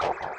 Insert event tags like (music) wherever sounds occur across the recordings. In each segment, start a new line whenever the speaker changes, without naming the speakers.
Welcome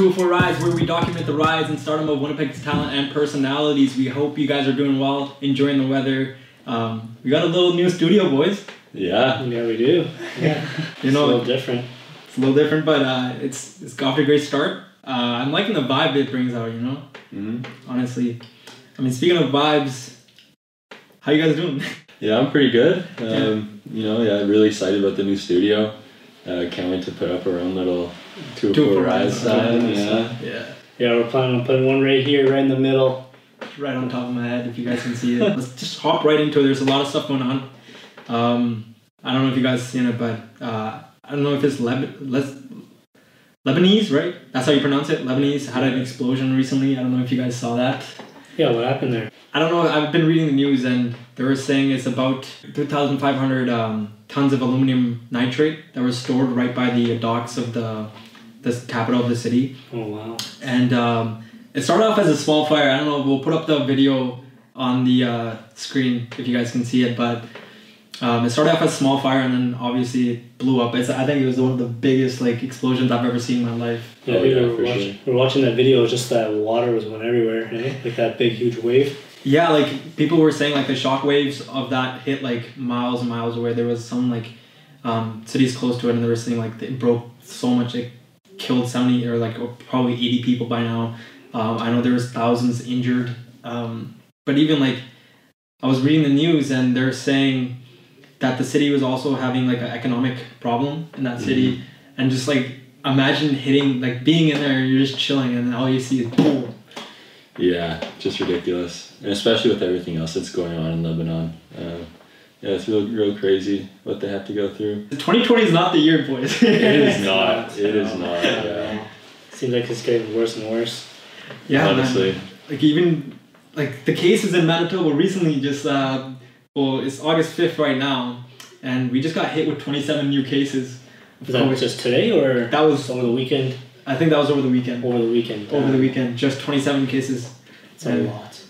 204 Rise, where we document the rides and stardom of Winnipeg's talent and personalities. We hope you guys are doing well, enjoying the weather. Um, we got a little new studio, boys.
Yeah.
Yeah, we do. (laughs)
Yeah, you
It's a little different.
it's a little different, but uh, it's it's got off to a great start. Uh, I'm liking the vibe it brings out. You know,
hmm
honestly. I mean, speaking of vibes, how you guys doing? (laughs)
Yeah, I'm pretty good. Um, You know, yeah, really excited about the new studio. Uh, can't wait to put up our own little two
Two
four
for
rise
Rise
sign.
sign.
Yeah.
yeah,
Yeah, we're planning on putting one right here, right in the middle.
right on top of my head. If you guys can see it, let's just hop right into it. There's a lot of stuff going on. Um, I don't know if you guys seen it, but uh, I don't know if it's Leb- Les- Lebanese, right? That's how you pronounce it. Lebanese had an explosion recently. I don't know if you guys saw that.
Yeah, what happened there?
I don't know. I've been reading the news, and they were saying it's about 2,500 um, tons of aluminum nitrate that was stored right by the docks of the the capital of the city.
Oh wow.
And um, it started off as a small fire. I don't know. We'll put up the video on the uh, screen if you guys can see it. But um, it started off as a small fire, and then obviously it blew up. It's, I think it was one of the biggest like explosions I've ever seen in my life.
Yeah,
Oh,
we,
yeah,
were
for
watching,
sure.
we were watching that video, just that water was going everywhere, eh? Like that big, huge wave.
Yeah, like people were saying, like the shock waves of that hit like miles and miles away. There was some like um, cities close to it, and they were saying like it broke so much, it killed seventy or like probably eighty people by now. Um, I know there was thousands injured, um, but even like I was reading the news, and they're saying that the city was also having like an economic problem in that city, and just like imagine hitting like being in there, you're just chilling, and then all you see is boom.
Yeah, just ridiculous, and especially with everything else that's going on in Lebanon. Uh, yeah, it's real, real crazy what they have to go through.
2020 is not the year, boys.
It is (laughs) not.
not.
It is not.
I
Yeah.
Seems like it's getting worse and worse.
Yeah, man.
Honestly.
Like even like the cases in Manitoba recently just uh well it's August fifth right now, and we just got hit with twenty seven new cases. of
Is that
COVID.
just today or
That was
over the weekend?
I think that was over the weekend.
Over the weekend.
Over the weekend, just twenty seven cases.
It's a lot.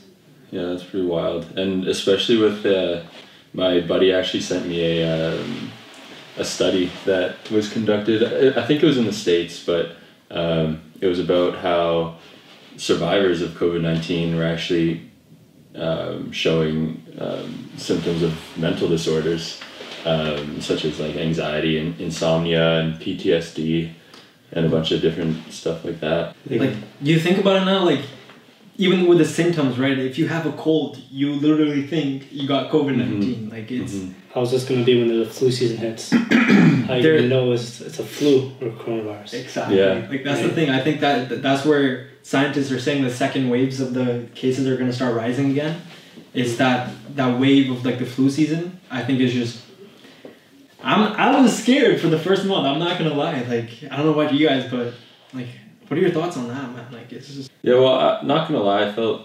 Yeah, that's pretty wild, and especially with uh, my buddy actually sent me a um, a study that was conducted. I think it was in the states, but um, it was about how survivors of COVID nineteen were actually um, showing um, symptoms of mental disorders, um, such as like anxiety and insomnia and PTSD, and a bunch of different stuff like that.
Like you think about it now, like even with the symptoms, right? If you have a cold, you literally think you got COVID 19 Like it's
Mhm.
How's this going to be when the flu season hits? (clears throat) How you
There-
going to know it's, it's a flu or coronavirus?
Exactly.
Yeah.
Like that's the thing. I think that that- that's where scientists are saying the second waves of the cases are going to start rising again. Is that that wave of like the flu season? I think is just. I'm I was scared for the first month. I'm not gonna lie. Like I don't know about you guys, but like, what are your thoughts on that, man? Like it's just.
Yeah, well, I, not gonna lie, I felt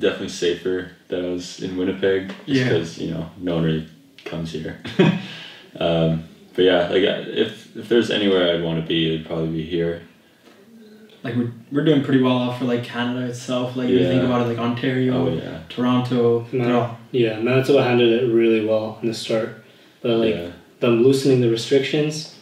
definitely safer that I was in Winnipeg, just
Yeah.
because you know no one really comes here. (laughs) um, but yeah, like if if there's anywhere I'd want to be, it'd probably be here.
Like we're, we're doing pretty well off for like Canada itself. Like you think about it, like Ontario,
Oh yeah,
Toronto,
No.
they're
Yeah, Manitoba handled it really well in the start. But like
yeah,
them loosening the restrictions,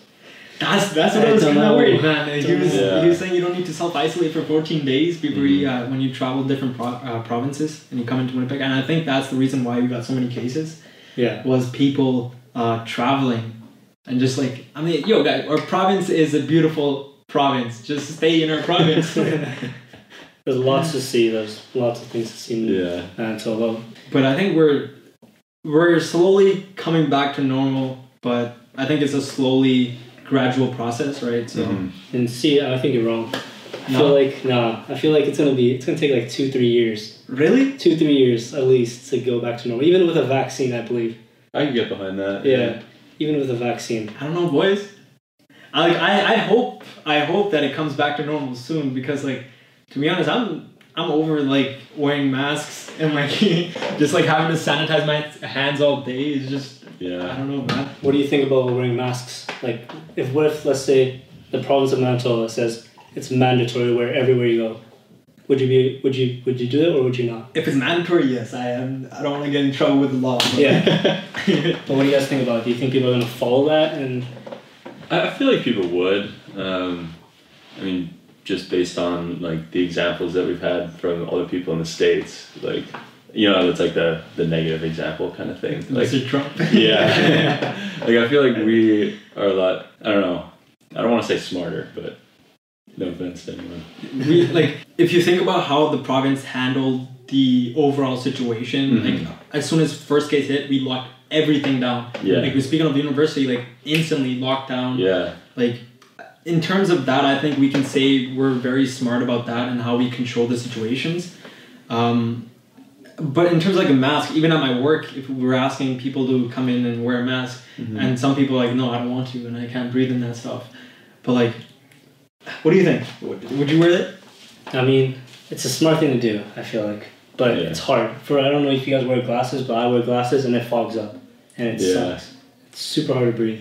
That's that's what I,
I
was
don't
kind of
know.
worried, man. He
Don't
was
know.
he was saying you don't need to self isolate for 14 days before you,
Mhm.
uh, when you travel different pro- uh, provinces and you come into Winnipeg. And I think that's the reason why we got so many cases
yeah.
was people uh, traveling and just like I mean, yo, guys, our province is a beautiful province. Just stay in our province. (laughs)
There's lots to see. There's lots of things to see in
yeah,
Manitoba.
but I think we're we're slowly coming back to normal. But I think it's a slowly gradual process, right? So.
Mhm.
And see, I think you're wrong. I
No?
feel like nah. I feel like it's gonna be. It's gonna take like two, three years
Really?
Two three years at least to go back to normal. Even with a vaccine, I believe.
I can get behind that.
Yeah. Even with a vaccine.
I don't know, boys. I like I, I hope I hope that it comes back to normal soon because like to be honest, I'm I'm over like wearing masks and like (laughs) just like having to sanitize my hands all day is just
yeah.
I don't know, man.
What do you think about wearing masks? Like, if what if let's say the province of Manitoba says it's mandatory where everywhere you go, would you be would you would you do it or would you not?
If it's mandatory, yes, I am. I don't want to get in trouble with the law. But
Yeah. (laughs) But what do you guys think about it? Do you think people are gonna follow that? And
I I feel like people would. Um, I mean, just based on like the examples that we've had from other people in the states, like you know, it's like the the negative example kind of thing. Like,
Mr. Trump.
yeah, (laughs) like I feel like we are a lot. I don't know. I don't want to say smarter, but no offense to anyone.
we like if you think about how the province handled the overall situation
Mhm.
like as soon as first case hit we locked everything down
Yeah.
like we're speaking of the university like instantly locked down
Yeah,
like in terms of that i think we can say we're very smart about that and how we control the situations um, but in terms of like a mask even at my work if we were asking people to come in and wear a mask
Mhm.
and some people are like no i don't want to and i can't breathe in that stuff but like what do you think would, would you wear it
I mean, it's a smart thing to do. I feel like, but
Yeah.
it's hard. For I don't know if you guys wear glasses, but I wear glasses and it fogs up, and it
Yeah.
sucks. It's super hard to breathe.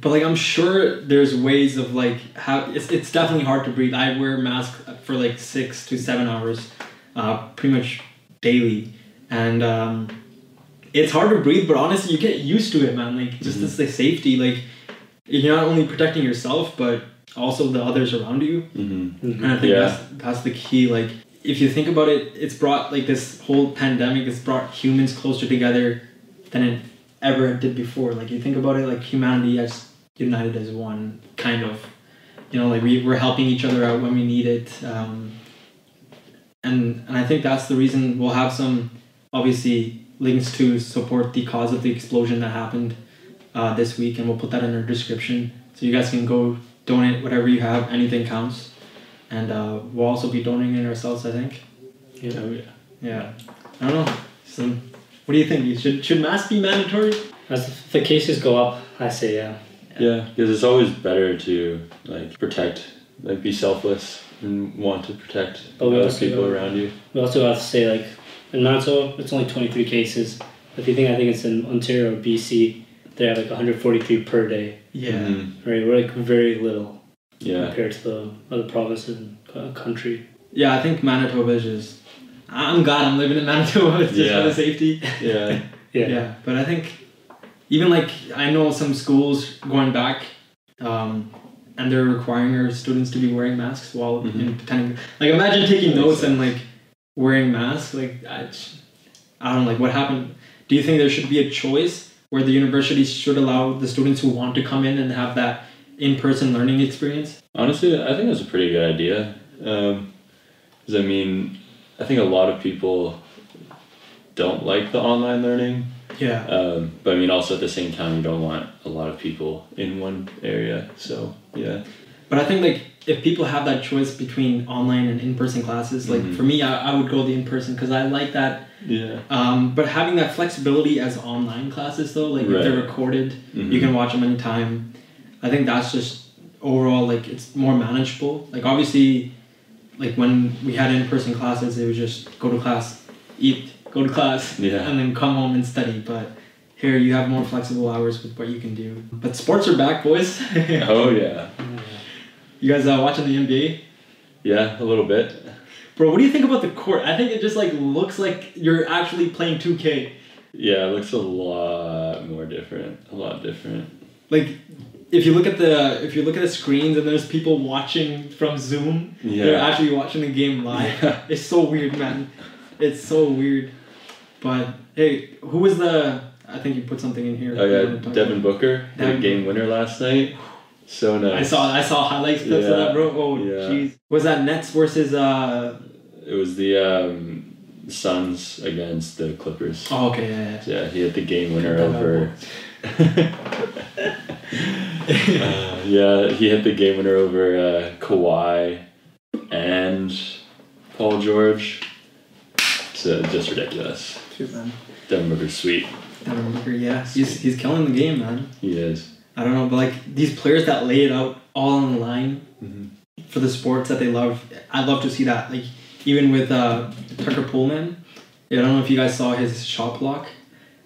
But like I'm sure there's ways of like how it's, it's definitely hard to breathe. I wear a mask for like six to seven hours, uh, pretty much daily, and um, it's hard to breathe. But honestly, you get used to it, man. Like just it's the safety. Like you're not only protecting yourself, but also the others around you.
hmm
And I think
Yeah.
that's that's the key. Like if you think about it, it's brought like this whole pandemic has brought humans closer together than it ever did before. Like you think about it, like humanity as united as one, kind of. You know, like we we're helping each other out when we need it. Um, and and I think that's the reason we'll have some obviously links to support the cause of the explosion that happened uh, this week, and we'll put that in our description so you guys can go donate whatever you have. Anything counts, and uh, we'll also be donating ourselves. I think.
Yeah.
Oh yeah.
Yeah. I don't know. Some. What do you think? Should should masks be mandatory?
As the cases go up, I say yeah.
Yeah, because it's always better to like protect, like be selfless and want to protect
But we
other
also
people
don't-
around you.
We also have to say like in Manitoba, it's only twenty three cases. If you think I think it's in Ontario or BC, they have like one hundred forty three per day.
Yeah.
Mhm.
Right, we're like very little
Yeah.
compared to the other provinces and uh, country.
Yeah, I think Manitoba is just. I'm glad I'm living in Manitoba. (laughs) Just
Yeah.
for the safety.
Yeah. (laughs)
Yeah.
Yeah, but I think even like I know some schools going back, um, and they're requiring our students to be wearing masks while in
Mhm.
attending. Like imagine taking notes and like wearing masks. Like I, I don't know, like what happened. Do you think there should be a choice where the universities should allow the students who want to come in and have that in-person learning experience?
Honestly, I think that's a pretty good idea. Because I mean, I think a lot of people don't like the online learning.
Yeah.
Um, but I mean, also at the same time, you don't want a lot of people in one area. So yeah.
But I think like if people have that choice between online and in-person classes, like
Mhm.
for me, I, I would go the in-person because I like that
Yeah.
Um, but having that flexibility as online classes though, like if they're recorded, you
Mhm.
can watch them anytime. I think that's just overall like it's more manageable. Like obviously, like when we had in-person classes, it was just go to class, eat, go to class,
Yeah.
and then come home and study. But here you have more flexible hours with what you can do. But sports are back, boys. (laughs)
Oh yeah.
you guys uh, watching the NBA?
Yeah, a little bit.
Bro, what do you think about the court? I think it just like looks like you're actually playing 2K.
Yeah, it looks a lot more different. A lot different.
like if you look at the if you look at the screens and there's people watching from Zoom, they're actually watching the game live.
Yeah.
It's so weird, man. It's so weird. But hey, who was the? I think you put something in here.
Oh yeah, Devin Booker, the
Devin
game winner last night. So
about. I
nice.
saw I saw highlights clips of that, bro. Oh
Yeah.
Was that Nets versus uh?
It was the um, Suns against the Clippers.
Oh okay yeah. yeah.
Yeah, he hit the game winner over. Uh, (laughs) yeah, he hit the game winner over uh, Kawhi and Paul George. it's uh, just ridiculous.
True, man.
Devin Booker's sweet.
Yeah, he's he's killing the game, man.
He is.
I don't know, but like these players that lay it out all on the line
Mhm.
for the sports that they love, I'd love to see that. Like even with uh, Tucker Poolman, I don't know if you guys saw his shot block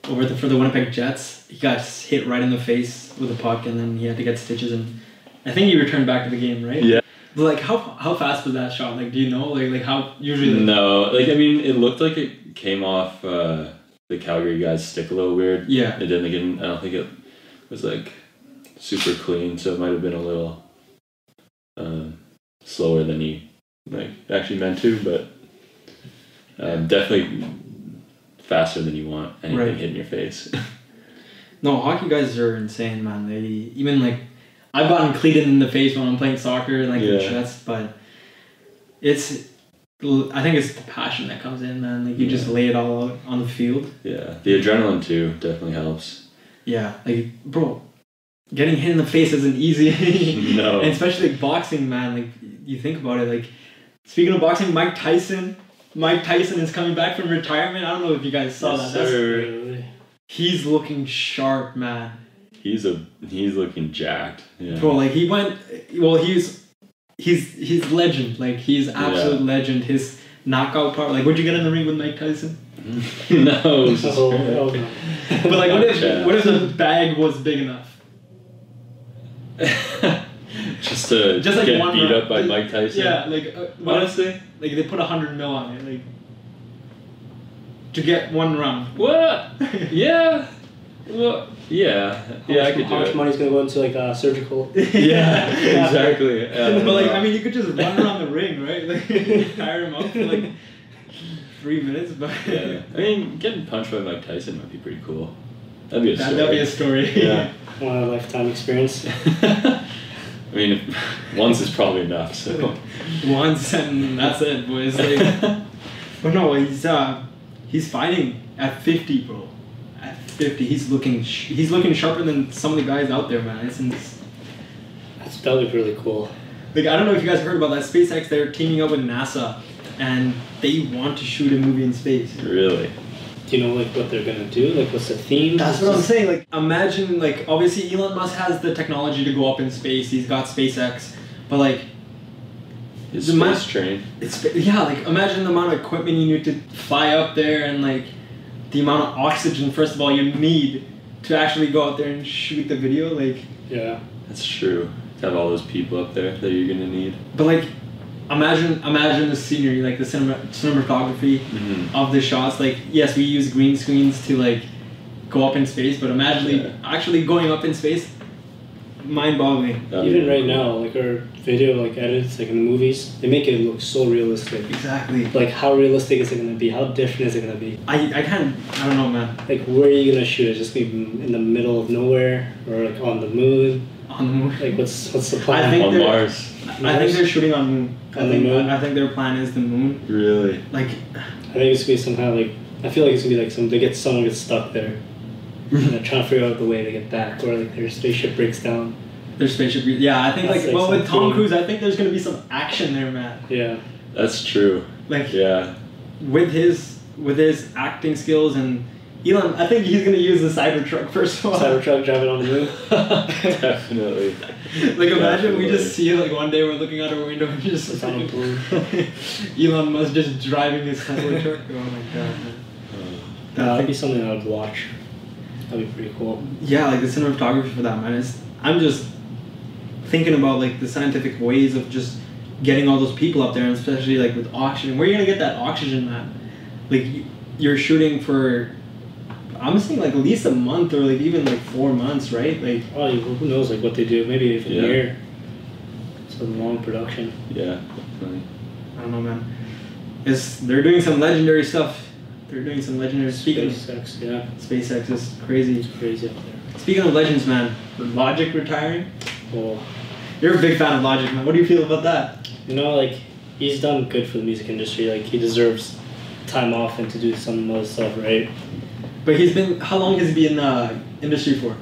over the for the Winnipeg Jets. He got hit right in the face with a puck, and then he had to get stitches. And I think he returned back to the game, right?
Yeah.
But like, how how fast was that shot? Like, do you know? Like, like how usually?
No, like I mean, it looked like it came off uh, the Calgary guy's stick a little weird.
Yeah.
It didn't. Again, I don't think it was like super clean, so it might have been a little um, slower than he like actually meant to, but um, definitely faster than you want anything
Right.
hitting your face. (laughs)
No, hockey guys are insane, man. They even like I've gotten cleated in the face when I'm playing soccer, like in the
Yeah.
chest, but it's I think it's the passion that comes in, man. Like you just lay it all out on the field.
yeah, the adrenaline too definitely helps.
Yeah, like bro, getting hit in the face isn't easy. (laughs) (laughs)
No.
and especially like boxing, man. Like you think about it, like speaking of boxing, Mike Tyson. Mike Tyson is coming back from retirement. I don't know if you guys saw
Yes,
that. That's,
sir.
He's looking sharp, man.
He's a he's looking jacked. Yeah.
Bro, like he went. Well, he's he's he's legend. Like he's absolute legend. His knockout part. Like, would you get in the ring with Mike Tyson? (laughs)
no. (laughs)
Oh, oh, no.
But like, what if what if the bag was big enough? (laughs)
just to
Just like
get
one
beat
round.
up by Mike Tyson.
Yeah, like uh, what if
Honestly,
like they put a hundred mil on it, like to get one round.
what? Yeah. Well, yeah.
How
Yeah, I
much-
could
How much
it.
money's gonna go into like uh, surgical? (laughs)
Yeah, exactly. (laughs)
but like, I mean, you could just run around the ring, right? Like, (laughs) tire him up for like three minutes, but
yeah. I mean, getting punched by Mike Tyson might be pretty cool. That'd be a story.
that'd be a story.
Yeah.
One in a lifetime experience.
I mean, once is probably enough. So.
Once and that's it, boys. Like, but no, he's uh, he's fighting at fifty, bro. At fifty, he's looking sh- he's looking sharper than some of the guys out there, man. It's, it's
That's that would really cool.
like I don't know if you guys heard about that. SpaceX, they're teaming up with NASA, and they want to shoot a movie in space.
really.
Do you know like what they're gonna do? Like what's the theme?
That's what I'm saying. Like, imagine, like, obviously Elon Musk has the technology to go up in space. He's got SpaceX, but like,
it's
The ma-
train.
it's yeah. Like, imagine the amount of equipment you need to fly up there, and like, the amount of oxygen. First of all, you need to actually go out there and shoot the video. Like,
Yeah.
That's true. To have all those people up there that you're gonna need.
but like, imagine, imagine the scenery, like the cinema, cinematography
Mm-hmm.
of the shots. Like, yes, we use green screens to like go up in space, but imagine
Yeah.
actually going up in space. Mind-boggling.
Even right now, like our video like edits, like in the movies, they make it look so realistic.
Exactly.
Like how realistic is it gonna be? How different is it gonna be?
I, I can't I don't know man
Like where are you gonna shoot it? Just gonna be in the middle of nowhere or like on the moon?
on the moon.
Like what's what's the plan?
I think
On
they're-
Mars.
I think they're shooting on moon. I
On the
think
moon?
I think their plan is the moon.
Really?
Like
I think it's gonna be some kind of like I feel like it's gonna be like some they get someone gets stuck there. And they're trying to figure out the way to get back, or like their spaceship breaks down.
their spaceship. Yeah, I think
That's
like
like
well with Tom Cruise, I think there's gonna be some action there, man.
Yeah.
That's true.
Like
Yeah.
with his with his acting skills and Elon, I think he's gonna use the Cybertruck first of all.
Cybertruck driving on the moon. (laughs)
Definitely.
like imagine we just see like one day we're looking out our window and just
It's on a balloon.
Elon Musk just driving his Cybertruck. Oh my god. Man.
Uh, that'd be something I would watch. That'd be pretty cool.
yeah, like the cinematography for that man is. I'm just thinking about like the scientific ways of just getting all those people up there, and especially like with oxygen. Where are you gonna get that oxygen, man? Like you're shooting for. I'm saying like at least a month or like even like four months, right? Like
Oh, who knows like what they do? Maybe even
Yeah.
a year. It's a long production.
Yeah. Definitely.
I don't know, man. It's they're doing some legendary stuff. They're doing some legendary. Speaking of
SpaceX, yeah,
SpaceX is crazy.
it's crazy up there.
Speaking of legends, man, Logic retiring.
Well,
You're a big fan of Logic, man. What do you feel about that?
you know, like he's done good for the music industry. Like he deserves time off and to do some other stuff, right?
But he's been. How long has he been in the industry for?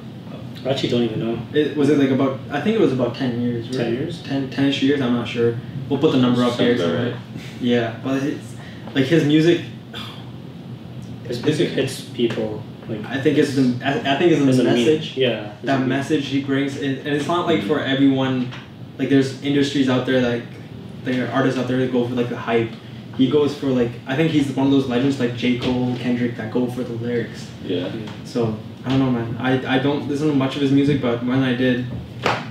I actually don't even know.
It, was it like about? I think it was about ten years. Right?
10 years?
10, 10 years. I'm not sure. We'll put the number up here.
Sounds
so, right?
right.
Yeah, but it's like his music.
His music hits people like
I think it's the I, I think it's the
a meaning.
message.
Yeah.
that message he brings and, and it's not like for everyone like there's industries out there like there are artists out there that go for like the hype he goes for like i think he's one of those legends like j cole kendrick that go for the lyrics
Yeah.
so i don't know man i, I don't listen to much of his music but when i did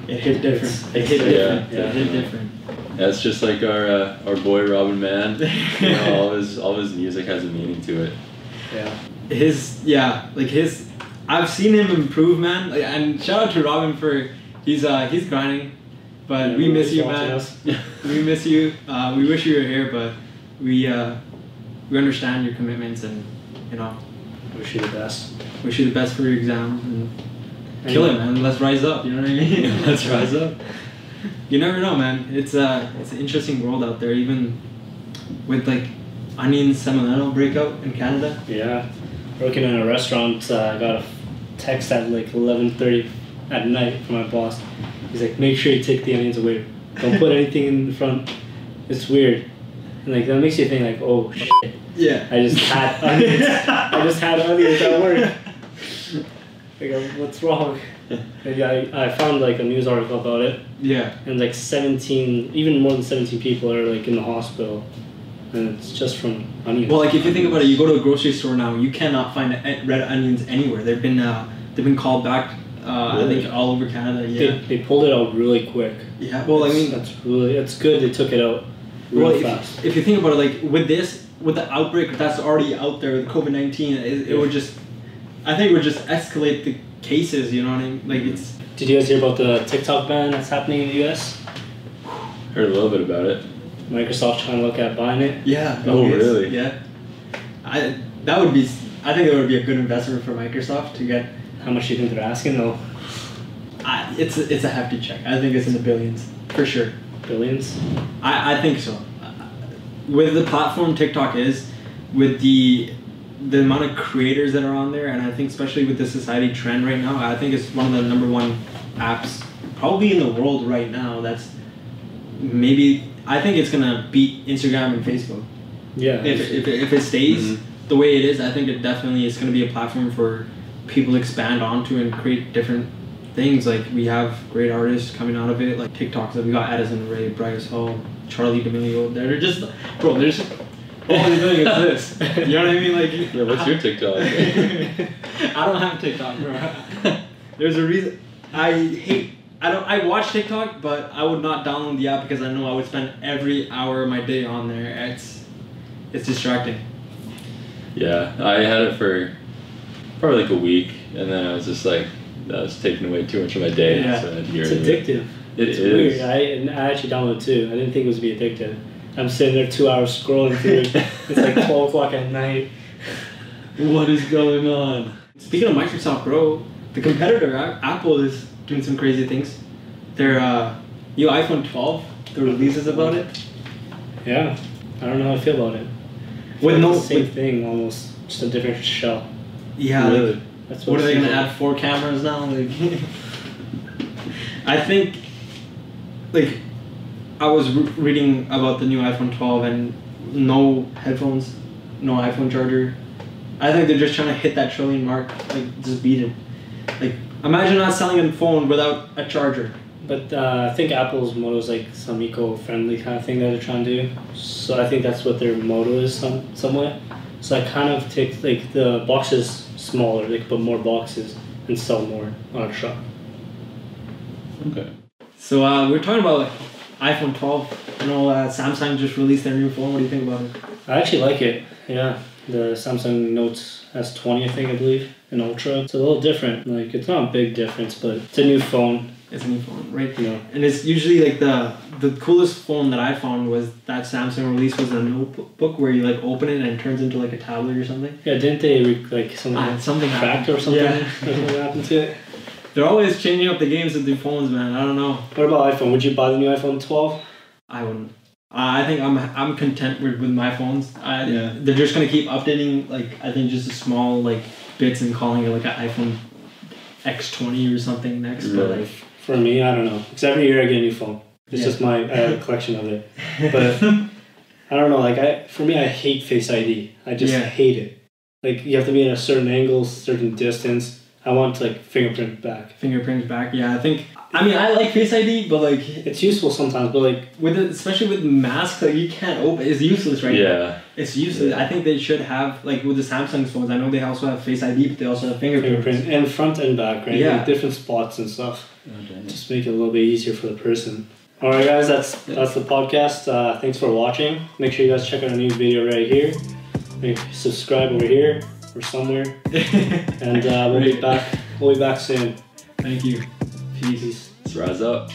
it hit different
It's-
it hit
it's-
different
yeah,
it hit
yeah.
different
That's just like our uh, our boy Robin Man. You know, (laughs) all his all his music has a meaning to it.
Yeah.
his yeah like his i've seen him improve man like, and shout out to robin for he's uh he's grinding but
Yeah,
we miss you man (laughs) we miss you. Uh, we wish you were here, but we uh, we understand your commitments and you know
Wish you the best.
wish you the best for your exams and
And
kill it, man. Let's rise up. You know what I mean? (laughs)
Let's rise up.
You never know, man. It's uh it's an interesting world out there, even with like Onion Salmonella breakout in Canada.
Yeah. Working in a restaurant, uh, I got a text at like eleven thirty at night from my boss. He's like, make sure you take the onions away. Don't put anything in the front. It's weird. And like that makes you think like, oh shit.
Yeah.
I just had (laughs) onions. I just had onions at work. (laughs) Like, what's wrong? Yeah, I, I found like a news article about it,
Yeah.
and like 17, even more than 17 people are like in the hospital, and it's just from onions.
Well, like if you think about it, you go to a grocery store now, you cannot find red onions anywhere. They've been uh, they've been called back. Uh, I think all over Canada.
they,
Yeah.
they pulled it out really quick.
Yeah. Well, I mean,
that's really it's good they took it out really
well,
fast.
if, if you think about it, like with this, with the outbreak that's already out there, with COVID nineteen, it, it would just, I think it would just escalate the cases. You know what I mean? Like it's
Did you guys hear about the TikTok ban that's happening in the U.S.?
Heard a little bit about it.
Microsoft trying to look at buying it.
yeah.
Oh,
it's-
really?
Yeah. I that would be. I think it would be a good investment for Microsoft to get.
How much do you think they're asking though?
I, it's a, it's a hefty check. I think it's in the billions for sure.
Billions.
I, I think so. With the platform TikTok is, with the the amount of creators that are on there, and I think especially with the society trend right now, I think it's one of the number one apps probably in the world right now. That's maybe I think it's gonna beat Instagram and Facebook.
Yeah.
If if, if it stays
Mhm.
the way it is, I think it definitely is gonna be a platform for people to expand onto and create different things. Like we have great artists coming out of it, like TikToks. Like we got Addison Rae, Bryce Hall, Charli D'Amelio. They're just bro. There's all they're doing is this. (laughs) You know what I mean? Like
Yeah, what's your TikTok? (laughs)
I don't have TikTok, bro. (laughs) There's a reason. I hate. I don't. I watch TikTok, but I would not download the app because I know I would spend every hour of my day on there. It's it's distracting.
Yeah, I had it for probably like a week, and then I was just like, that was taking away too much of my day.
Yeah.
So I had to get
It's
rid of it.
addictive.
It
it's
is.
weird. I, and I actually downloaded it too. I didn't think it was be addictive. I'm sitting there two hours scrolling through. (laughs) it's like 12 o'clock at night.
What is going on?
Speaking of Microsoft, bro, the competitor Apple is doing some crazy things. Their uh, new iPhone 12, the releases about it.
Yeah. I don't know how I feel about it.
With no,
the same
with-
thing almost, just a different shell.
yeah,
really?
That's
What
it
are they gonna
like.
add? Four cameras now? Like, (laughs) I think, like, I was re- reading about the new iPhone 12 and no headphones, no iPhone charger. I think they're just trying to hit that trillion mark, like just beat it. Like, imagine not selling a phone without a charger.
But uh, I think Apple's motto is like some eco-friendly kind of thing that they're trying to do. So I think that's what their motto is some somewhat. So I kind of take like the boxes smaller, they could put more boxes and sell more on a truck.
Okay.
So uh, we're talking about like, iPhone 12. I know uh, Samsung just released their new phone. What do you think about it?
I actually like it. Yeah, the Samsung Note S20, I think I believe, an Ultra. It's a little different. Like it's not a big difference, but it's a new phone.
It's a new phone, right?
You know,
And it's usually like the the coolest phone that I found was that Samsung release was a notebook where you like open it and it turns into like a tablet or something.
yeah. Didn't they re- like something
Ah, something
cracked or something?
Yeah.
Something happened to it. (laughs)
They're always changing up the games with the phones, man. I don't know.
What about iPhone? Would you buy the new iPhone 12?
I wouldn't. Uh, I think I'm I'm content with, with my phones. I,
Yeah.
They're just gonna keep updating like I think just a small like bits and calling it like an iPhone X20 or something next. But like
For me, I don't know. Because every year I get a new phone. It's
Yeah.
just my uh, (laughs) collection of it. But I don't know. Like I, for me, I hate Face ID. I just
Yeah.
hate it. like you have to be in a certain angle, certain distance. I want like fingerprint back.
Fingerprints back. Yeah, I think. I mean, I like Face ID, but like
It's useful sometimes, but like
with it, especially with masks, like you can't open. It's useless right now.
Yeah,
It's useless.
Yeah.
I think they should have like with the Samsung phones. I know they also have Face ID, but they also have fingerprints.
fingerprint and front and back, right?
Yeah.
Like different spots and stuff. Just make it a little bit easier for the person. All right, guys, that's that's the podcast. Uh, thanks for watching. Make sure you guys check out our new video right here. Make subscribe over here somewhere, and uh, we'll be (laughs) back. We'll be back soon.
Thank you. Peace.
Peace.
let's rise up.